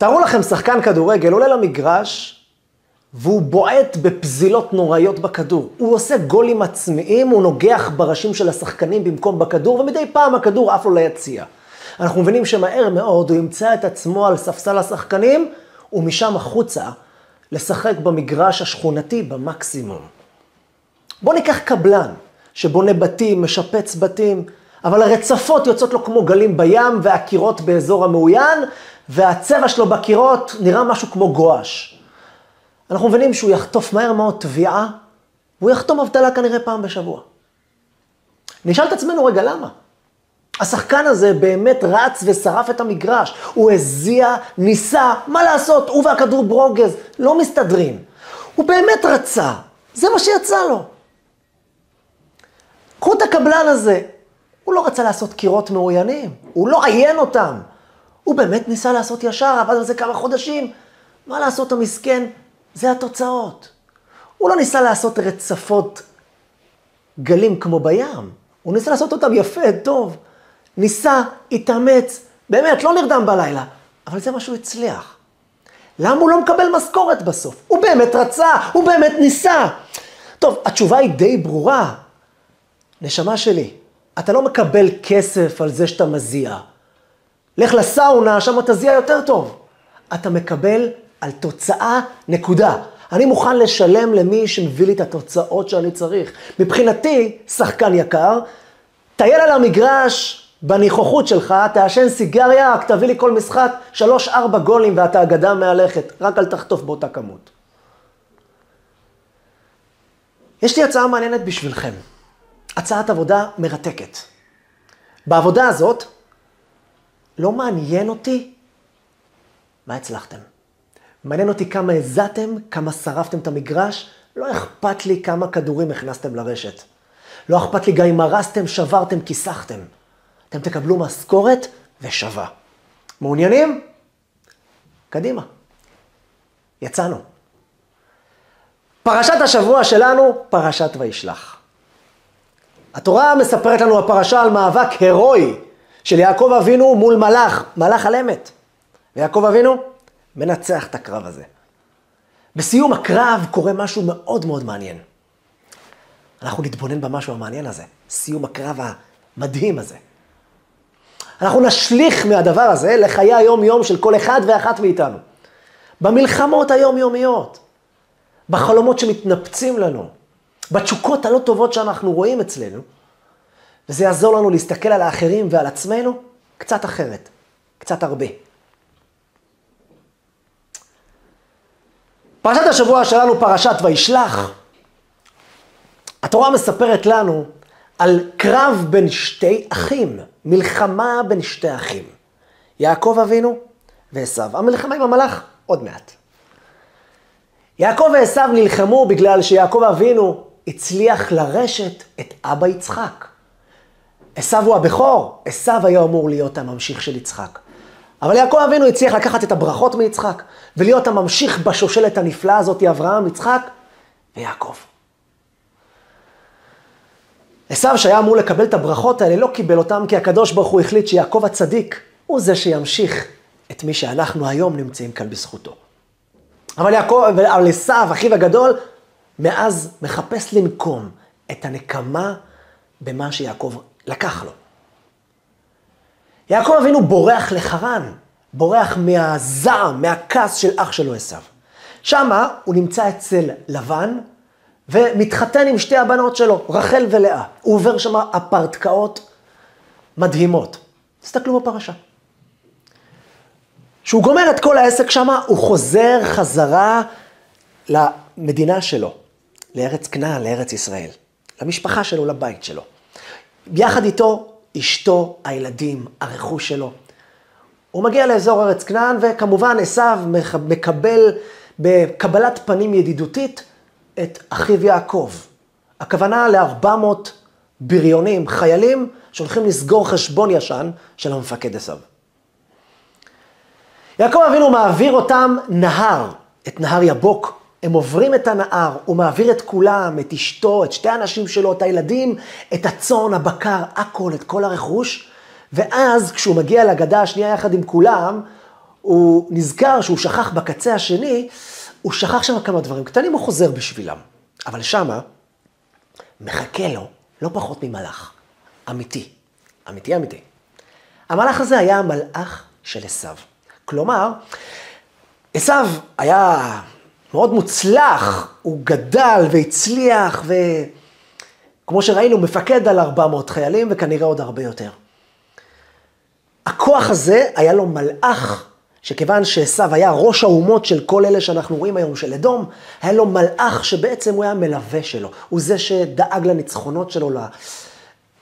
תארו לכם שחקן כדורגל עולה למגרש, והוא בועט בפזילות נוראיות בכדור. הוא עושה גולים עצמיים, הוא נוגח בראשים של השחקנים במקום בכדור, ומדי פעם הכדור עף לו ליציע. אנחנו מבינים שמהר מאוד הוא ימצא את עצמו על ספסל השחקנים, ומשם החוצה לשחק במגרש השכונתי במקסימום. בואו ניקח קבלן שבונה בתים, משפץ בתים, אבל הרצפות יוצאות לו כמו גלים בים והקירות באזור המאוין, והצבע שלו בקירות נראה משהו כמו גואש. אנחנו מבינים שהוא יחטוף מהר מאוד תביעה, והוא יחתום אבטלה כנראה פעם בשבוע. נשאל את עצמנו רגע, למה? השחקן הזה באמת רץ ושרף את המגרש. הוא הזיע, ניסה, מה לעשות, הוא והכדור ברוגז, לא מסתדרים. הוא באמת רצה, זה מה שיצא לו. קחו את הקבלן הזה, הוא לא רצה לעשות קירות מאוינים, הוא לא עיין אותם. הוא באמת ניסה לעשות ישר, עבד על זה כמה חודשים. מה לעשות, המסכן, זה התוצאות. הוא לא ניסה לעשות רצפות גלים כמו בים, הוא ניסה לעשות אותם יפה, טוב. ניסה, התאמץ, באמת, לא נרדם בלילה, אבל זה מה שהוא הצליח. למה הוא לא מקבל משכורת בסוף? הוא באמת רצה, הוא באמת ניסה. טוב, התשובה היא די ברורה. נשמה שלי, אתה לא מקבל כסף על זה שאתה מזיע. לך לסאונה, שם תזיע יותר טוב. אתה מקבל על תוצאה, נקודה. אני מוכן לשלם למי שמביא לי את התוצאות שאני צריך. מבחינתי, שחקן יקר, טייל על המגרש בניחוחות שלך, תעשן סיגריה, רק תביא לי כל משחק שלוש-ארבע גולים ואתה אגדה מהלכת, רק אל תחטוף באותה כמות. יש לי הצעה מעניינת בשבילכם. הצעת עבודה מרתקת. בעבודה הזאת, לא מעניין אותי מה הצלחתם. מעניין אותי כמה הזעתם, כמה שרפתם את המגרש, לא אכפת לי כמה כדורים הכנסתם לרשת. לא אכפת לי גם אם הרסתם, שברתם, כיסחתם. אתם תקבלו משכורת ושווה. מעוניינים? קדימה. יצאנו. פרשת השבוע שלנו, פרשת וישלח. התורה מספרת לנו הפרשה על מאבק הירואי של יעקב אבינו מול מלאך, מלאך על אמת. ויעקב אבינו מנצח את הקרב הזה. בסיום הקרב קורה משהו מאוד מאוד מעניין. אנחנו נתבונן במשהו המעניין הזה, סיום הקרב המדהים הזה. אנחנו נשליך מהדבר הזה לחיי היום-יום של כל אחד ואחת מאיתנו. במלחמות היומיומיות, בחלומות שמתנפצים לנו, בתשוקות הלא טובות שאנחנו רואים אצלנו, וזה יעזור לנו להסתכל על האחרים ועל עצמנו קצת אחרת, קצת הרבה. פרשת השבוע שלנו, פרשת וישלח. התורה מספרת לנו על קרב בין שתי אחים, מלחמה בין שתי אחים. יעקב אבינו ועשו. המלחמה עם המלאך, עוד מעט. יעקב ועשו נלחמו בגלל שיעקב אבינו הצליח לרשת את אבא יצחק. עשו הוא הבכור, עשו היה אמור להיות הממשיך של יצחק. אבל יעקב אבינו הצליח לקחת את הברכות מיצחק, ולהיות הממשיך בשושלת הנפלאה הזאת, אברהם, יצחק ויעקב. עשו שהיה אמור לקבל את הברכות האלה, לא קיבל אותם, כי הקדוש ברוך הוא החליט שיעקב הצדיק הוא זה שימשיך את מי שאנחנו היום נמצאים כאן בזכותו. אבל יעקב, אבל עשו, אחיו הגדול, מאז מחפש לנקום את הנקמה במה שיעקב לקח לו. יעקב אבינו בורח לחרן, בורח מהזעם, מהכעס של אח שלו עשו. שמה הוא נמצא אצל לבן, ומתחתן עם שתי הבנות שלו, רחל ולאה. הוא עובר שם הפרטקאות מדהימות. תסתכלו בפרשה. כשהוא גומר את כל העסק שם, הוא חוזר חזרה למדינה שלו, לארץ כנען, לארץ ישראל, למשפחה שלו, לבית שלו. יחד איתו, אשתו, הילדים, הרכוש שלו. הוא מגיע לאזור ארץ כנען, וכמובן עשיו מקבל בקבלת פנים ידידותית את אחיו יעקב. הכוונה ל-400 בריונים, חיילים, שהולכים לסגור חשבון ישן של המפקד עשיו. יעקב אבינו מעביר אותם נהר, את נהר יבוק. הם עוברים את הנהר, הוא מעביר את כולם, את אשתו, את שתי האנשים שלו, את הילדים, את הצאן, הבקר, הכל, את כל הרכוש. ואז כשהוא מגיע לגדה השנייה יחד עם כולם, הוא נזכר שהוא שכח בקצה השני, הוא שכח שם כמה דברים קטנים, הוא חוזר בשבילם. אבל שמה, מחכה לו לא פחות ממלאך, אמיתי, אמיתי אמיתי. המלאך הזה היה המלאך של עשיו. כלומר, עשיו היה מאוד מוצלח, הוא גדל והצליח, וכמו שראינו, מפקד על 400 חיילים, וכנראה עוד הרבה יותר. הכוח הזה היה לו מלאך, שכיוון שעשו היה ראש האומות של כל אלה שאנחנו רואים היום, של אדום, היה לו מלאך שבעצם הוא היה מלווה שלו. הוא זה שדאג לניצחונות שלו. לה...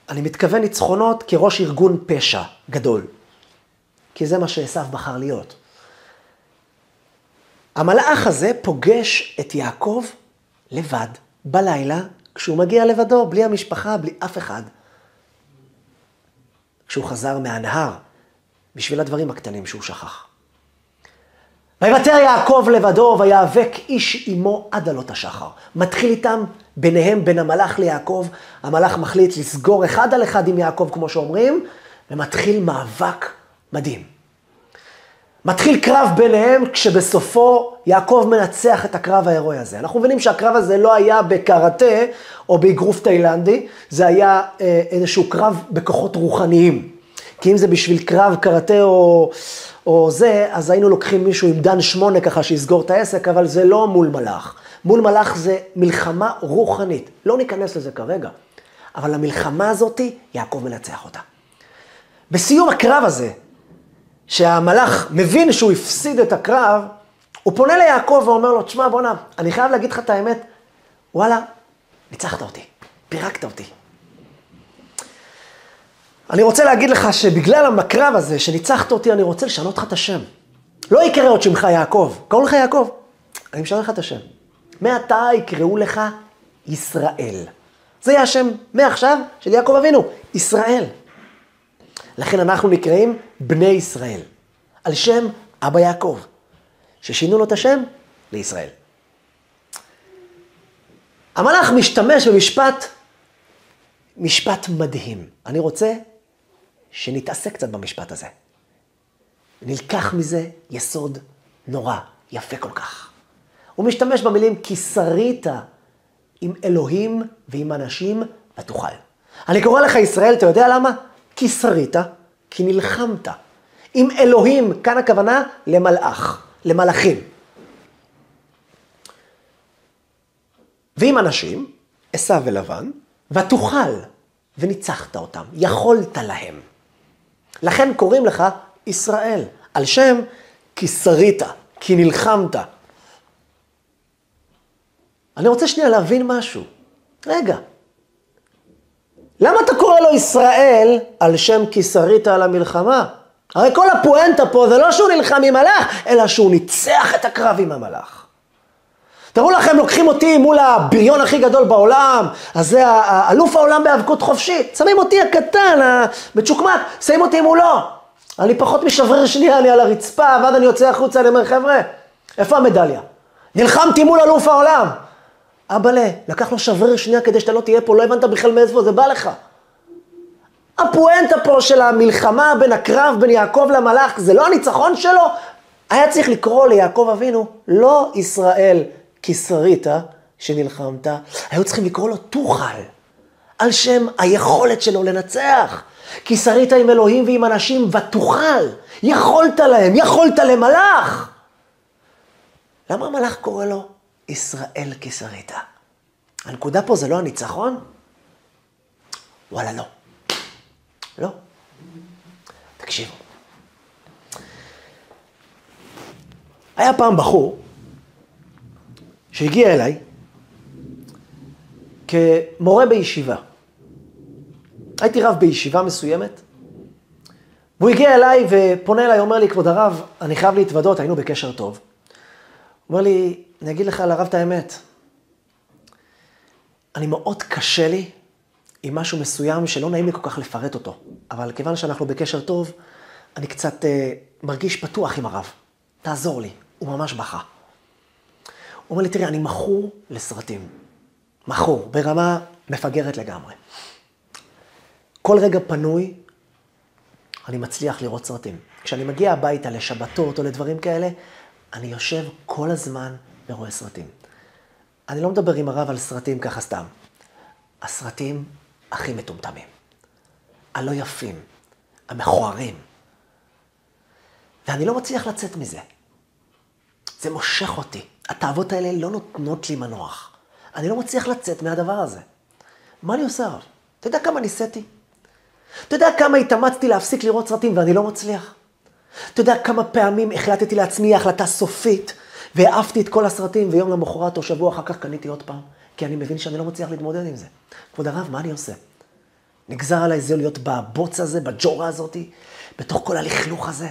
אני מתכוון ניצחונות כראש ארגון פשע גדול. כי זה מה שעשו בחר להיות. המלאך הזה פוגש את יעקב לבד, בלילה, כשהוא מגיע לבדו, בלי המשפחה, בלי אף אחד. כשהוא חזר מהנהר, בשביל הדברים הקטנים שהוא שכח. ויוותר יעקב לבדו ויאבק איש עמו עד עלות השחר. מתחיל איתם ביניהם, בין המלאך ליעקב. המלאך מחליט לסגור אחד על אחד עם יעקב, כמו שאומרים, ומתחיל מאבק מדהים. מתחיל קרב ביניהם, כשבסופו יעקב מנצח את הקרב ההירואי הזה. אנחנו מבינים שהקרב הזה לא היה בקראטה או באגרוף תאילנדי, זה היה אה, איזשהו קרב בכוחות רוחניים. כי אם זה בשביל קרב קראטה או, או זה, אז היינו לוקחים מישהו עם דן שמונה ככה שיסגור את העסק, אבל זה לא מול מלאך. מול מלאך זה מלחמה רוחנית. לא ניכנס לזה כרגע, אבל המלחמה הזאתי, יעקב מנצח אותה. בסיום הקרב הזה, שהמלאך מבין שהוא הפסיד את הקרב, הוא פונה ליעקב ואומר לו, תשמע, בואנה, אני חייב להגיד לך את האמת, וואלה, ניצחת אותי, פירקת אותי. אני רוצה להגיד לך שבגלל המקרב הזה, שניצחת אותי, אני רוצה לשנות לך את השם. לא יקרא עוד שמך יעקב, קראו לך יעקב, אני משנה לך את השם. מעתה יקראו לך ישראל. זה יהיה השם מעכשיו של יעקב אבינו, ישראל. לכן אנחנו נקראים בני ישראל, על שם אבא יעקב, ששינו לו את השם לישראל. המלאך משתמש במשפט, משפט מדהים. אני רוצה שנתעסק קצת במשפט הזה. נלקח מזה יסוד נורא, יפה כל כך. הוא משתמש במילים כי שרית עם אלוהים ועם אנשים ותוכל. אני קורא לך ישראל, אתה יודע למה? כי שרית, כי נלחמת. עם אלוהים, כאן הכוונה למלאך, למלאכים. ועם אנשים, עשו ולבן, ותוכל, וניצחת אותם, יכולת להם. לכן קוראים לך ישראל, על שם כי שרית, כי נלחמת. אני רוצה שנייה להבין משהו. רגע, למה אתה קורא לו ישראל על שם כי שרית על המלחמה? הרי כל הפואנטה פה זה לא שהוא נלחם עם מלאך, אלא שהוא ניצח את הקרב עם המלאך. תראו לכם, לוקחים אותי מול הבריון הכי גדול בעולם, אז זה אלוף העולם בהיאבקות חופשית. שמים אותי הקטן, המצ'וקמק, שמים אותי מולו. אני פחות משברר שנייה, אני על הרצפה, ואז אני יוצא החוצה, אני אומר, חבר'ה, איפה המדליה? נלחמתי מול אלוף העולם. אבאלה, לקח לו שברר שנייה כדי שאתה לא תהיה פה, לא הבנת בכלל מאיפה זה בא לך. הפואנטה פה של המלחמה בין הקרב בין יעקב למלאך, זה לא הניצחון שלו? היה צריך לקרוא ליעקב אבינו, לא ישראל, כי שרית שנלחמת, היו צריכים לקרוא לו תוכל, על שם היכולת שלו לנצח. כי שרית עם אלוהים ועם אנשים ותוכל, יכולת להם, יכולת למלאך. למה המלאך קורא לו ישראל כי שרית? הנקודה פה זה לא הניצחון? וואלה, לא. לא. תקשיבו. היה פעם בחור שהגיע אליי כמורה בישיבה. הייתי רב בישיבה מסוימת, והוא הגיע אליי ופונה אליי, אומר לי, כבוד הרב, אני חייב להתוודות, היינו בקשר טוב. הוא אומר לי, אני אגיד לך לרב את האמת, אני מאוד קשה לי עם משהו מסוים שלא נעים לי כל כך לפרט אותו, אבל כיוון שאנחנו בקשר טוב, אני קצת אה, מרגיש פתוח עם הרב. תעזור לי. הוא ממש בכה. הוא אומר לי, תראי, אני מכור לסרטים. מכור, ברמה מפגרת לגמרי. כל רגע פנוי, אני מצליח לראות סרטים. כשאני מגיע הביתה לשבתות או לדברים כאלה, אני יושב כל הזמן ורואה סרטים. אני לא מדבר עם הרב על סרטים ככה סתם. הסרטים הכי מטומטמים. הלא יפים, המכוערים. ואני לא מצליח לצאת מזה. זה מושך אותי. התאוות האלה לא נותנות לי מנוח. אני לא מצליח לצאת מהדבר הזה. מה אני עושה הרב? אתה יודע כמה ניסיתי? אתה יודע כמה התאמצתי להפסיק לראות סרטים ואני לא מצליח? אתה יודע כמה פעמים החלטתי לעצמי החלטה סופית והעפתי את כל הסרטים ויום למחרת או שבוע אחר כך קניתי עוד פעם, כי אני מבין שאני לא מצליח להתמודד עם זה. כבוד הרב, מה אני עושה? נגזר עליי זה להיות בבוץ הזה, בג'ורה הזאתי, בתוך כל הלכלוך הזה.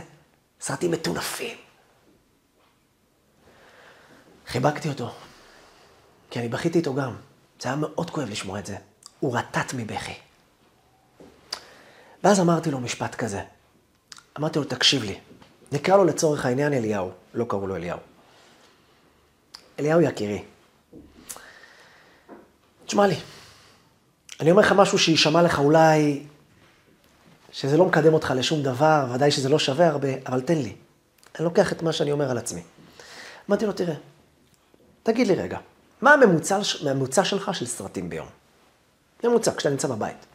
סרטים מטונפים. חיבקתי אותו, כי אני בכיתי איתו גם. זה היה מאוד כואב לשמוע את זה. הוא רטט מבכי. ואז אמרתי לו משפט כזה. אמרתי לו, תקשיב לי, נקרא לו לצורך העניין אליהו, לא קראו לו אליהו. אליהו יקירי, תשמע לי, אני אומר לך משהו שיישמע לך אולי שזה לא מקדם אותך לשום דבר, ודאי שזה לא שווה הרבה, אבל תן לי. אני לוקח את מה שאני אומר על עצמי. אמרתי לו, תראה, תגיד לי רגע, מה הממוצע, הממוצע שלך של סרטים ביום? ממוצע, כשאתה נמצא בבית.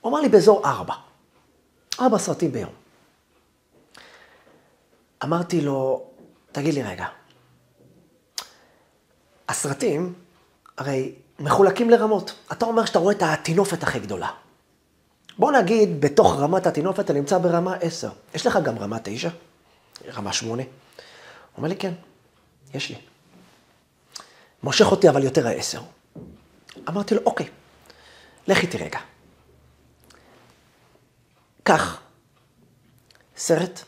הוא אמר לי באזור ארבע. ארבע סרטים ביום. אמרתי לו, תגיד לי רגע, הסרטים הרי מחולקים לרמות. אתה אומר שאתה רואה את הטינופת הכי גדולה. בוא נגיד, בתוך רמת הטינופת אתה נמצא ברמה 10. יש לך גם רמה 9? רמה 8? הוא אומר לי, כן, יש לי. מושך אותי אבל יותר ה-10. אמרתי לו, אוקיי, לך איתי רגע. קח סרט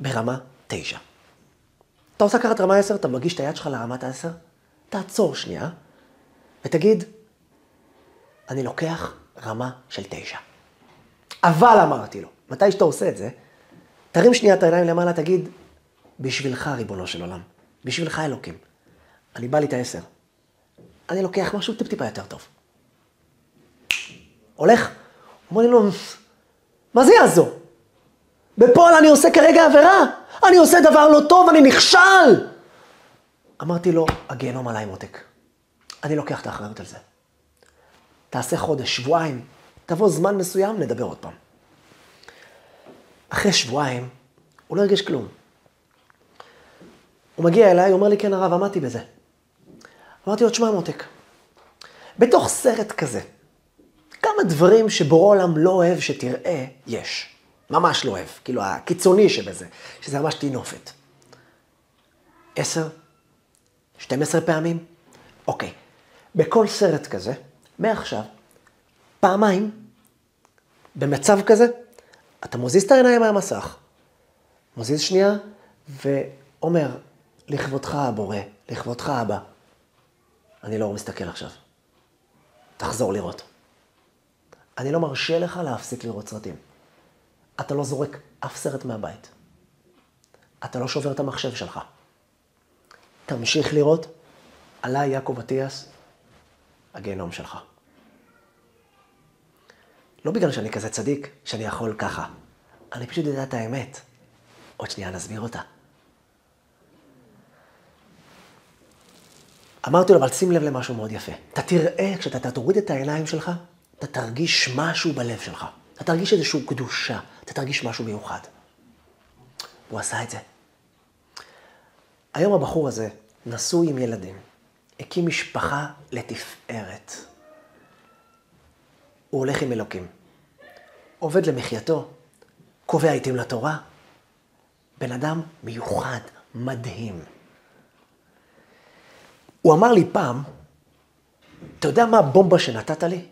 ברמה 9. אתה רוצה לקחת רמה 10, אתה מגיש את היד שלך לרמת ה-10, תעצור שנייה ותגיד, אני לוקח רמה של 9. אבל אמרתי לו, מתי שאתה עושה את זה, תרים שנייה את העיניים למעלה, תגיד, בשבילך, ריבונו של עולם, בשבילך אלוקים, אני בא לי את העשר. אני לוקח משהו טיפ-טיפה יותר טוב. הולך, אומר לו, מה זה יעזור? בפועל אני עושה כרגע עבירה, אני עושה דבר לא טוב, אני נכשל. אמרתי לו, הגיהנום עליי מותק. אני לוקח את האחריות על זה. תעשה חודש, שבועיים, תבוא זמן מסוים, נדבר עוד פעם. אחרי שבועיים, הוא לא הרגיש כלום. הוא מגיע אליי, הוא אומר לי, כן הרב, עמדתי בזה. אמרתי לו, תשמע מותק, בתוך סרט כזה, כמה דברים שבורא עולם לא אוהב שתראה, יש. ממש לא אוהב, כאילו הקיצוני שבזה, שזה ממש טינופת. עשר? שתים עשרה פעמים? אוקיי. בכל סרט כזה, מעכשיו, פעמיים, במצב כזה, אתה מוזיז את העיניים מהמסך, מוזיז שנייה, ואומר, לכבודך הבורא, לכבודך אבא, אני לא מסתכל עכשיו. תחזור לראות. אני לא מרשה לך להפסיק לראות סרטים. אתה לא זורק אף סרט מהבית. אתה לא שובר את המחשב שלך. תמשיך לראות, עליי יעקב אטיאס, הגיהנום שלך. לא בגלל שאני כזה צדיק, שאני יכול ככה. אני פשוט יודע את האמת. עוד שנייה נסביר אותה. אמרתי לו, אבל שים לב למשהו מאוד יפה. אתה תראה, כשאתה תוריד את העיניים שלך, אתה תרגיש משהו בלב שלך. אתה תרגיש איזושהי קדושה, אתה תרגיש משהו מיוחד. הוא עשה את זה. היום הבחור הזה נשוי עם ילדים, הקים משפחה לתפארת. הוא הולך עם אלוקים, עובד למחייתו, קובע עיתים לתורה. בן אדם מיוחד, מדהים. הוא אמר לי פעם, אתה יודע מה הבומבה שנתת לי?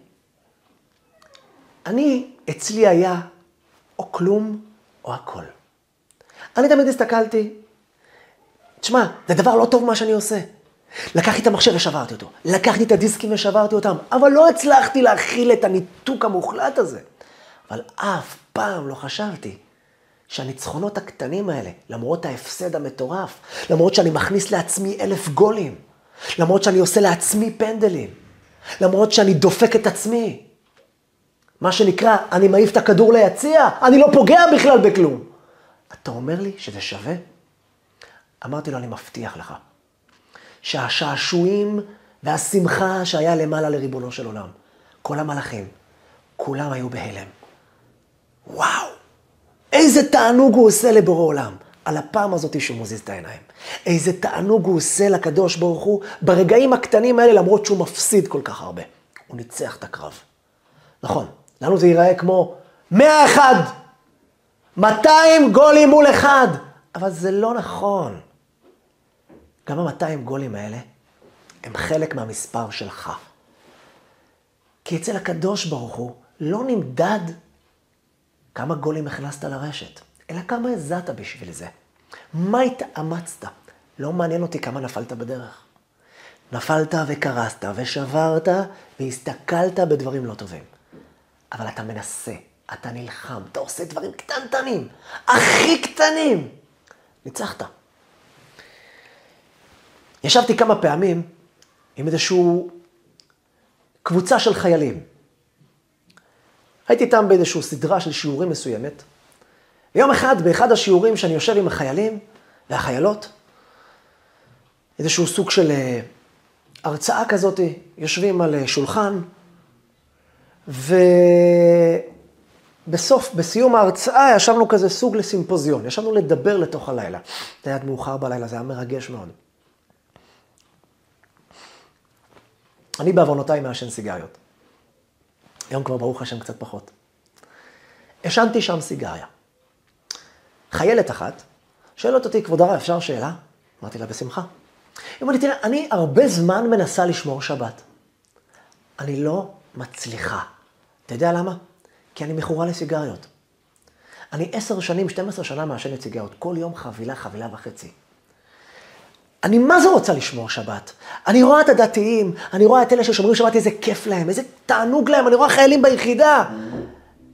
אני, אצלי היה או כלום או הכל. אני תמיד הסתכלתי, תשמע, זה דבר לא טוב מה שאני עושה. לקחתי את המחשב ושברתי אותו, לקחתי את הדיסקים ושברתי אותם, אבל לא הצלחתי להכיל את הניתוק המוחלט הזה. אבל אף פעם לא חשבתי שהניצחונות הקטנים האלה, למרות ההפסד המטורף, למרות שאני מכניס לעצמי אלף גולים, למרות שאני עושה לעצמי פנדלים, למרות שאני דופק את עצמי, מה שנקרא, אני מעיף את הכדור ליציע, אני לא פוגע בכלל בכלום. אתה אומר לי שזה שווה? אמרתי לו, אני מבטיח לך, שהשעשועים והשמחה שהיה למעלה לריבונו של עולם, כל המלאכים, כולם היו בהלם. וואו, איזה תענוג הוא עושה לבורא עולם. על הפעם הזאת שהוא מזיז את העיניים. איזה תענוג הוא עושה לקדוש ברוך הוא ברגעים הקטנים האלה, למרות שהוא מפסיד כל כך הרבה. הוא ניצח את הקרב. נכון, לנו זה ייראה כמו 101, 200 גולים מול אחד, אבל זה לא נכון. גם ה-200 גולים האלה הם חלק מהמספר שלך. כי אצל הקדוש ברוך הוא לא נמדד כמה גולים הכנסת לרשת, אלא כמה הזעת בשביל זה. מה התאמצת? לא מעניין אותי כמה נפלת בדרך. נפלת וקרסת ושברת והסתכלת בדברים לא טובים. אבל אתה מנסה, אתה נלחם, אתה עושה דברים קטנטנים, הכי קטנים. ניצחת. ישבתי כמה פעמים עם איזושהי קבוצה של חיילים. הייתי איתם באיזושהי סדרה של שיעורים מסוימת. ויום אחד, באחד השיעורים שאני יושב עם החיילים והחיילות, איזשהו סוג של אה, הרצאה כזאת, יושבים על אה, שולחן, ובסוף, בסיום ההרצאה, ישבנו כזה סוג לסימפוזיון, ישבנו לדבר לתוך הלילה. זה היה מאוחר בלילה, זה היה מרגש מאוד. אני בעוונותיי מעשן סיגריות. היום כבר ברוך השם קצת פחות. עשנתי שם סיגריה. חיילת אחת שואלת אותי, כבוד הרב, אפשר שאלה? אמרתי לה, בשמחה. היא אומרת לי, תראה, אני הרבה זמן מנסה לשמור שבת. אני לא מצליחה. אתה יודע למה? כי אני מכורה לסיגריות. אני עשר שנים, 12 שנה מעשן את סיגריות. כל יום חבילה, חבילה וחצי. אני מה זה רוצה לשמור שבת? אני רואה את הדתיים, אני רואה את אלה ששומרים שבת, איזה כיף להם, איזה תענוג להם, אני רואה חיילים ביחידה.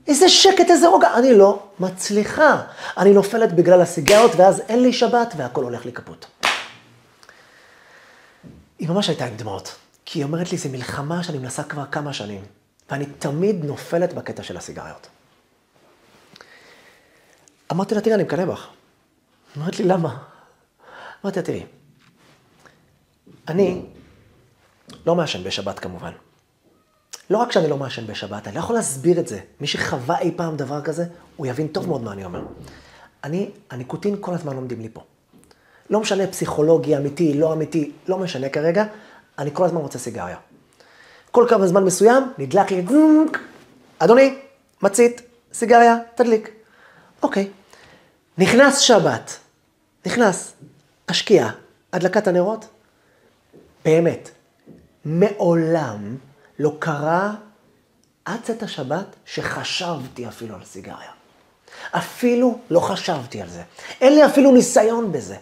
איזה שקט, איזה רוגע. אני לא מצליחה. אני נופלת בגלל הסיגרות, ואז אין לי שבת, והכל הולך לי כפות. היא ממש הייתה עם דמעות, כי היא אומרת לי, זו מלחמה שאני מנסה כבר כמה שנים, ואני תמיד נופלת בקטע של הסיגריות. אמרתי לה, תראי, אני מקנא בך. היא אומרת לי, למה? אמרתי לה, תראי, אני לא מעשן בשבת כמובן. לא רק שאני לא מעשן בשבת, אני לא יכול להסביר את זה. מי שחווה אי פעם דבר כזה, הוא יבין טוב מאוד מה אני אומר. אני, הניקוטין כל הזמן עומדים לי פה. לא משנה פסיכולוגי, אמיתי, לא אמיתי, לא משנה כרגע, אני כל הזמן רוצה סיגריה. כל כמה זמן מסוים, נדלק לי, אדוני, מצית, סיגריה, תדליק. אוקיי. נכנס שבת, נכנס, השקיעה, הדלקת הנרות, באמת, מעולם לא קרה עד צאת השבת שחשבתי אפילו על סיגריה. אפילו לא חשבתי על זה. אין לי אפילו ניסיון בזה.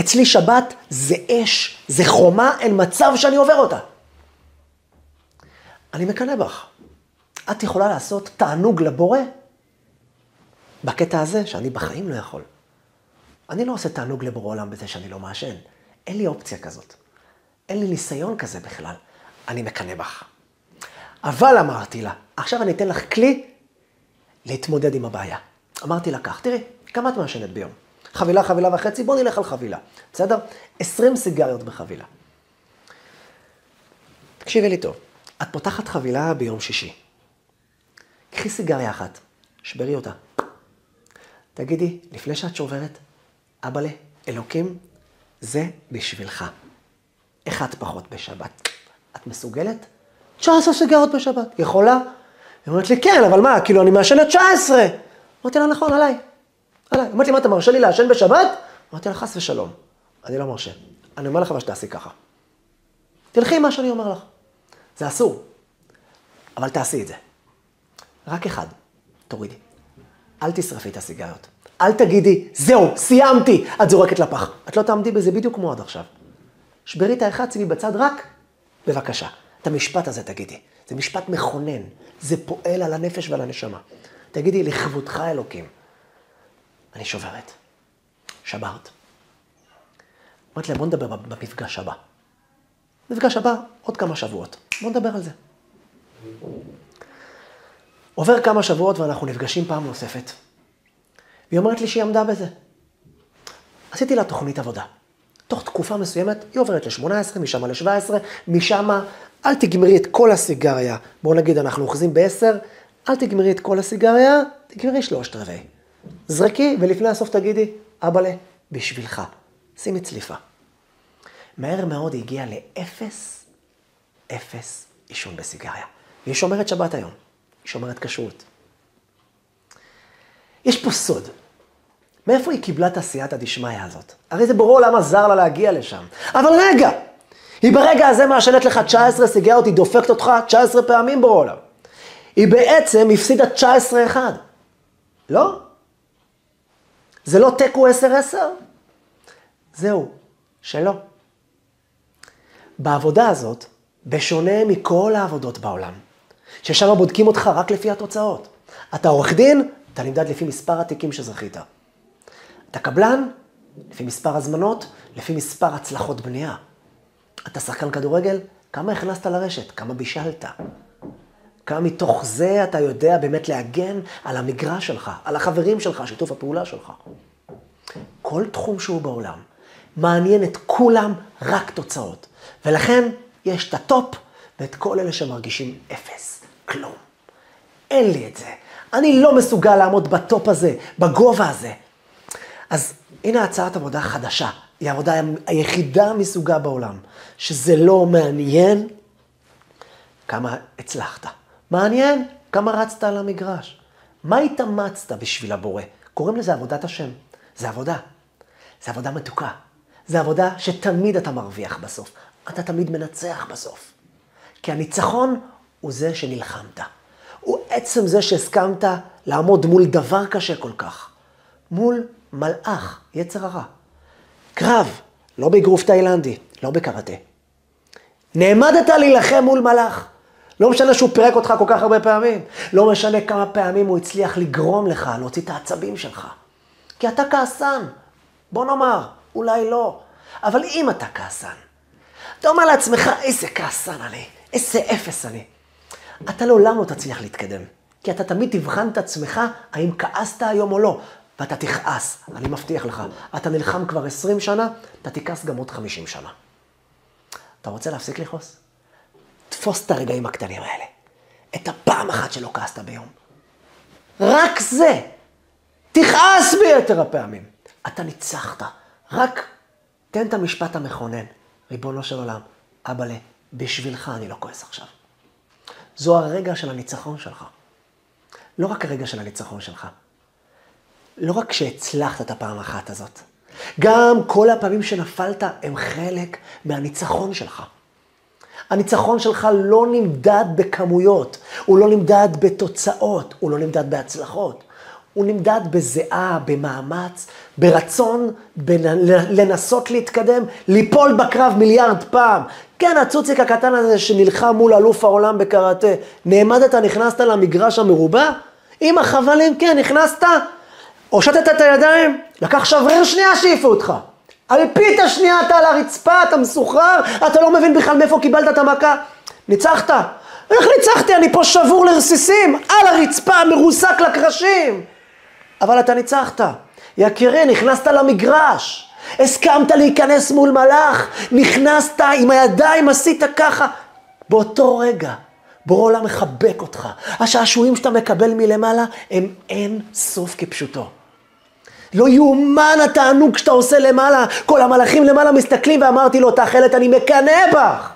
אצלי שבת זה אש, זה חומה אל מצב שאני עובר אותה. אני מקנא בך. את יכולה לעשות תענוג לבורא בקטע הזה שאני בחיים לא יכול. אני לא עושה תענוג לבורא עולם בזה שאני לא מעשן. אין לי אופציה כזאת. אין לי ניסיון כזה בכלל. אני מקנא בך. אבל אמרתי לה, עכשיו אני אתן לך כלי להתמודד עם הבעיה. אמרתי לה כך, תראי, כמה את מעשנת ביום? חבילה, חבילה וחצי, בוא נלך על חבילה, בסדר? 20 סיגריות בחבילה. תקשיבי לי טוב, את פותחת חבילה ביום שישי. קחי סיגריה אחת, שברי אותה. תגידי, לפני שאת שוברת, אבאלה, אלוקים, זה בשבילך. אחד פחות בשבת. את מסוגלת? 19 סיגרות בשבת. יכולה? היא אומרת לי, כן, אבל מה, כאילו, אני מעשנת 19. אמרתי לה, נכון, עליי. עליי. אמרתי לי, מה, אתה מרשה לי לעשן בשבת? אמרתי לה, חס ושלום, אני לא מרשה. אני אומר לך מה שתעשי ככה. תלכי עם מה שאני אומר לך. זה אסור, אבל תעשי את זה. רק אחד, תורידי. אל תשרפי את הסיגריות. אל תגידי, זהו, סיימתי, את זורקת לפח. את לא תעמדי בזה בדיוק כמו עד עכשיו. שברי את האחד, שימי בצד רק, בבקשה. את המשפט הזה תגידי. זה משפט מכונן, זה פועל על הנפש ועל הנשמה. תגידי, לכבודך אלוקים. אני שוברת. שברת. אמרתי להם, בוא נדבר במפגש הבא. מפגש הבא, עוד כמה שבועות. בוא נדבר על זה. עובר כמה שבועות ואנחנו נפגשים פעם נוספת. והיא אומרת לי שהיא עמדה בזה. עשיתי לה תוכנית עבודה. תוך תקופה מסוימת היא עוברת ל-18, משם ל-17, משם אל תגמרי את כל הסיגריה. בואו נגיד אנחנו אוחזים ב-10, אל תגמרי את כל הסיגריה, תגמרי שלושת רבעי. זרקי ולפני הסוף תגידי, אבאלה, בשבילך. שימי צליפה. מהר מאוד היא הגיעה לאפס, אפס עישון בסיגריה. והיא שומרת שבת היום, היא שומרת כשרות. יש פה סוד. מאיפה היא קיבלה את הסייעתא דשמיא הזאת? הרי זה ברור למה זר לה להגיע לשם. אבל רגע, היא ברגע הזה מעשנת לך 19 סיגריות, היא דופקת אותך 19 פעמים ברור עולם. היא בעצם הפסידה 19-1. לא? זה לא תיקו 10-10? זהו, שלא. בעבודה הזאת, בשונה מכל העבודות בעולם, ששם בודקים אותך רק לפי התוצאות. אתה עורך דין, אתה נמדד לפי מספר התיקים שזכית. אתה קבלן, לפי מספר הזמנות, לפי מספר הצלחות בנייה. אתה שחקן כדורגל, כמה הכנסת לרשת, כמה בישלת. כמה מתוך זה אתה יודע באמת להגן על המגרש שלך, על החברים שלך, שיתוף הפעולה שלך. כל תחום שהוא בעולם מעניין את כולם רק תוצאות. ולכן יש את הטופ ואת כל אלה שמרגישים אפס, כלום. אין לי את זה. אני לא מסוגל לעמוד בטופ הזה, בגובה הזה. אז הנה הצעת עבודה חדשה. היא העבודה היחידה מסוגה בעולם, שזה לא מעניין כמה הצלחת. מעניין כמה רצת על המגרש. מה התאמצת בשביל הבורא? קוראים לזה עבודת השם. זה עבודה. זה עבודה מתוקה. זה עבודה שתמיד אתה מרוויח בסוף. אתה תמיד מנצח בסוף. כי הניצחון הוא זה שנלחמת. הוא עצם זה שהסכמת לעמוד מול דבר קשה כל כך. מול מלאך, יצר הרע. קרב, לא באגרוף תאילנדי, לא בקראטה. נעמדת להילחם מול מלאך. לא משנה שהוא פירק אותך כל כך הרבה פעמים. לא משנה כמה פעמים הוא הצליח לגרום לך להוציא את העצבים שלך. כי אתה כעסן. בוא נאמר, אולי לא. אבל אם אתה כעסן, אתה אומר לעצמך, איזה כעסן אני, איזה אפס אני. אתה לעולם לא תצליח להתקדם. כי אתה תמיד תבחן את עצמך, האם כעסת היום או לא. ואתה תכעס, אני מבטיח לך. אתה נלחם כבר 20 שנה, אתה תכעס גם עוד 50 שנה. אתה רוצה להפסיק לכעוס? תפוס את הרגעים הקטנים האלה. את הפעם אחת שלא כעסת ביום. רק זה. תכעס ביתר הפעמים. אתה ניצחת. רק תן את המשפט המכונן. ריבונו של עולם, אבאלה, בשבילך אני לא כועס עכשיו. זו הרגע של הניצחון שלך. לא רק הרגע של הניצחון שלך. לא רק שהצלחת את הפעם אחת הזאת, גם כל הפעמים שנפלת הם חלק מהניצחון שלך. הניצחון שלך לא נמדד בכמויות, הוא לא נמדד בתוצאות, הוא לא נמדד בהצלחות. הוא נמדד בזיעה, במאמץ, ברצון, לנסות להתקדם, ליפול בקרב מיליארד פעם. כן, הצוציק הקטן הזה שנלחם מול אלוף העולם בקראטה, נעמדת, נכנסת למגרש המרובע? עם החבלים, כן, נכנסת, הושטת את הידיים, לקח שבריר שנייה שהעיפו אותך. אלפית השנייה אתה על הרצפה, אתה מסוחרר, אתה לא מבין בכלל מאיפה קיבלת את המכה. ניצחת. איך ניצחתי? אני פה שבור לרסיסים, על הרצפה, מרוסק לקרשים. אבל אתה ניצחת. יקירי, נכנסת למגרש. הסכמת להיכנס מול מלאך, נכנסת עם הידיים, עשית ככה. באותו רגע, בורא עולם מחבק אותך. השעשועים שאתה מקבל מלמעלה הם אין סוף כפשוטו. לא יאומן התענוג שאתה עושה למעלה. כל המלאכים למעלה מסתכלים ואמרתי לו, תאכלת, אני מקנא בך.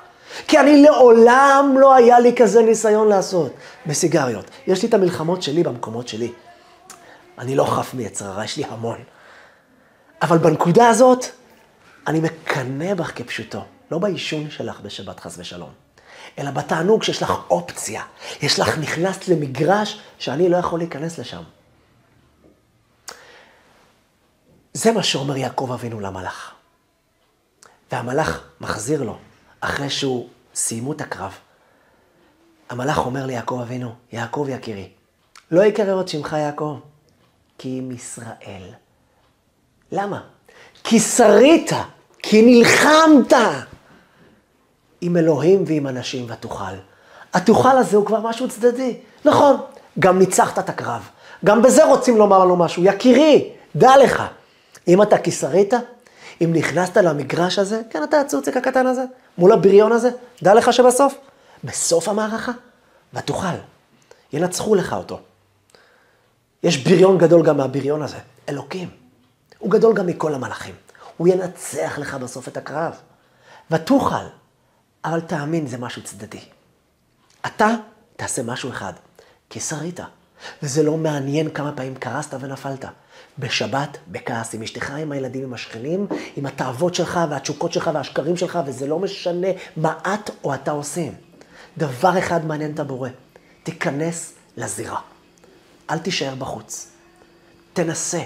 כי אני לעולם לא היה לי כזה ניסיון לעשות בסיגריות. יש לי את המלחמות שלי במקומות שלי. אני לא חף מיצר הרע, יש לי המון. אבל בנקודה הזאת, אני מקנא בך כפשוטו. לא בעישון שלך בשבת חס ושלום, אלא בתענוג שיש לך אופציה. יש לך נכנסת למגרש שאני לא יכול להיכנס לשם. זה מה שאומר יעקב אבינו למלאך. והמלאך מחזיר לו, אחרי שהוא סיימו את הקרב. המלאך אומר ליעקב אבינו, יעקב יקירי, לא יקרא עוד שמך יעקב, כי אם ישראל. למה? כי שרית, כי נלחמת עם אלוהים ועם אנשים ותוכל. התוכל הזה הוא כבר משהו צדדי. נכון, גם ניצחת את הקרב. גם בזה רוצים לומר לנו משהו. יקירי, דע לך, אם אתה כיסרית, אם נכנסת למגרש הזה, כן, אתה הצוציק הקטן הזה, מול הבריון הזה, דע לך שבסוף, בסוף המערכה, ותוכל, ינצחו לך אותו. יש בריון גדול גם מהבריון הזה, אלוקים. הוא גדול גם מכל המלאכים. הוא ינצח לך בסוף את הקרב. ותוכל, אבל תאמין, זה משהו צדדי. אתה תעשה משהו אחד, כי שרית. וזה לא מעניין כמה פעמים קרסת ונפלת. בשבת, בכעס, עם אשתך, עם הילדים, עם השכנים, עם התאוות שלך והתשוקות שלך והשקרים שלך, וזה לא משנה מה את או אתה עושים. דבר אחד מעניין את הבורא, תיכנס לזירה. אל תישאר בחוץ. תנסה.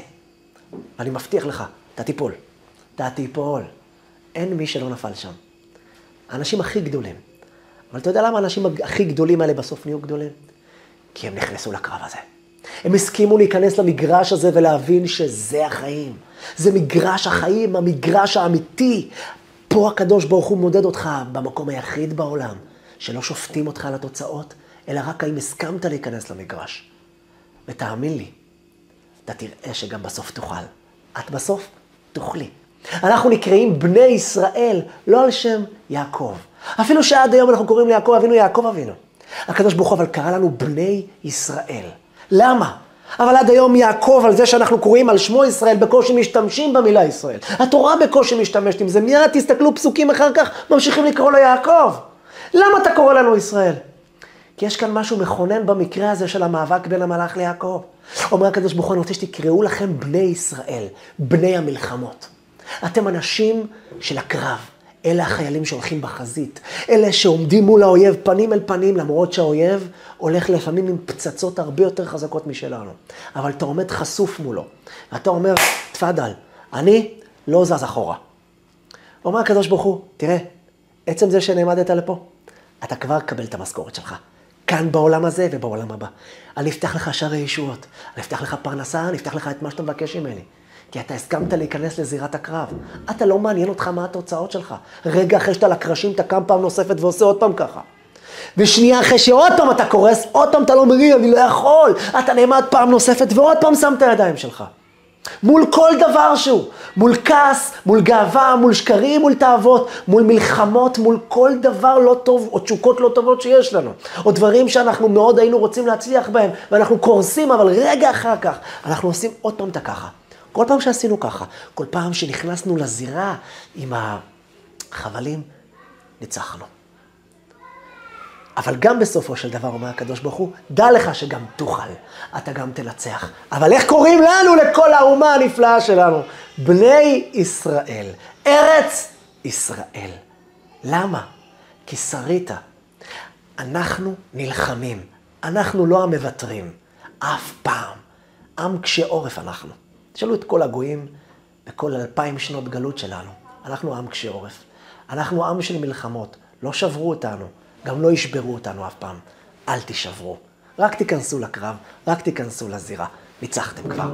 ואני מבטיח לך, אתה תיפול. אתה תיפול. אין מי שלא נפל שם. האנשים הכי גדולים. אבל אתה יודע למה האנשים הכי גדולים האלה בסוף נהיו גדולים? כי הם נכנסו לקרב הזה. הם הסכימו להיכנס למגרש הזה ולהבין שזה החיים. זה מגרש החיים, המגרש האמיתי. פה הקדוש ברוך הוא מודד אותך במקום היחיד בעולם, שלא שופטים אותך על התוצאות, אלא רק האם הסכמת להיכנס למגרש. ותאמין לי, אתה תראה שגם בסוף תאכל. את בסוף תאכלי. אנחנו נקראים בני ישראל, לא על שם יעקב. אפילו שעד היום אנחנו קוראים ליעקב אבינו יעקב אבינו. הקדוש ברוך הוא אבל קרא לנו בני ישראל. למה? אבל עד היום יעקב, על זה שאנחנו קוראים על שמו ישראל, בקושי משתמשים במילה ישראל. התורה בקושי משתמשת עם זה. מיד תסתכלו פסוקים אחר כך, ממשיכים לקרוא לו יעקב. למה אתה קורא לנו ישראל? כי יש כאן משהו מכונן במקרה הזה של המאבק בין המלאך ליעקב. אומר הקדוש ברוך הוא, אני רוצה שתקראו לכם בני ישראל, בני המלחמות. אתם אנשים של הקרב. אלה החיילים שהולכים בחזית. אלה שעומדים מול האויב פנים אל פנים, למרות שהאויב הולך לפעמים עם פצצות הרבה יותר חזקות משלנו. אבל אתה עומד חשוף מולו, ואתה אומר, תפאדל, אני לא זז אחורה. אומר הקדוש ברוך הוא, תראה, עצם זה שנעמדת לפה, אתה כבר תקבל את המשכורת שלך. כאן בעולם הזה ובעולם הבא. אני אפתח לך שערי ישועות, אני אפתח לך פרנסה, אני אפתח לך את מה שאתה מבקש ממני. כי אתה הסכמת להיכנס לזירת הקרב. אתה לא מעניין אותך מה התוצאות שלך. רגע אחרי שאתה לקרשים, אתה קם פעם נוספת ועושה עוד פעם ככה. ושנייה אחרי שעוד פעם אתה קורס, עוד פעם אתה לא מרים, אני לא יכול. אתה נעמד פעם נוספת ועוד פעם שם את הידיים שלך. מול כל דבר שהוא, מול כעס, מול גאווה, מול שקרים, מול תאוות, מול מלחמות, מול כל דבר לא טוב, או תשוקות לא טובות שיש לנו, או דברים שאנחנו מאוד היינו רוצים להצליח בהם, ואנחנו קורסים, אבל רגע אחר כך, אנחנו עושים עוד פעם את הככה. כל פעם שעשינו ככה, כל פעם שנכנסנו לזירה עם החבלים, ניצחנו. אבל גם בסופו של דבר, אומר הקדוש ברוך הוא, דע לך שגם תוכל, אתה גם תנצח. אבל איך קוראים לנו, לכל האומה הנפלאה שלנו? בני ישראל, ארץ ישראל. למה? כי שרית. אנחנו נלחמים, אנחנו לא המוותרים, אף פעם. עם קשה עורף אנחנו. תשאלו את כל הגויים בכל אלפיים שנות גלות שלנו. אנחנו עם קשה עורף. אנחנו עם של מלחמות. לא שברו אותנו, גם לא ישברו אותנו אף פעם. אל תישברו. רק תיכנסו לקרב, רק תיכנסו לזירה. ניצחתם כבר.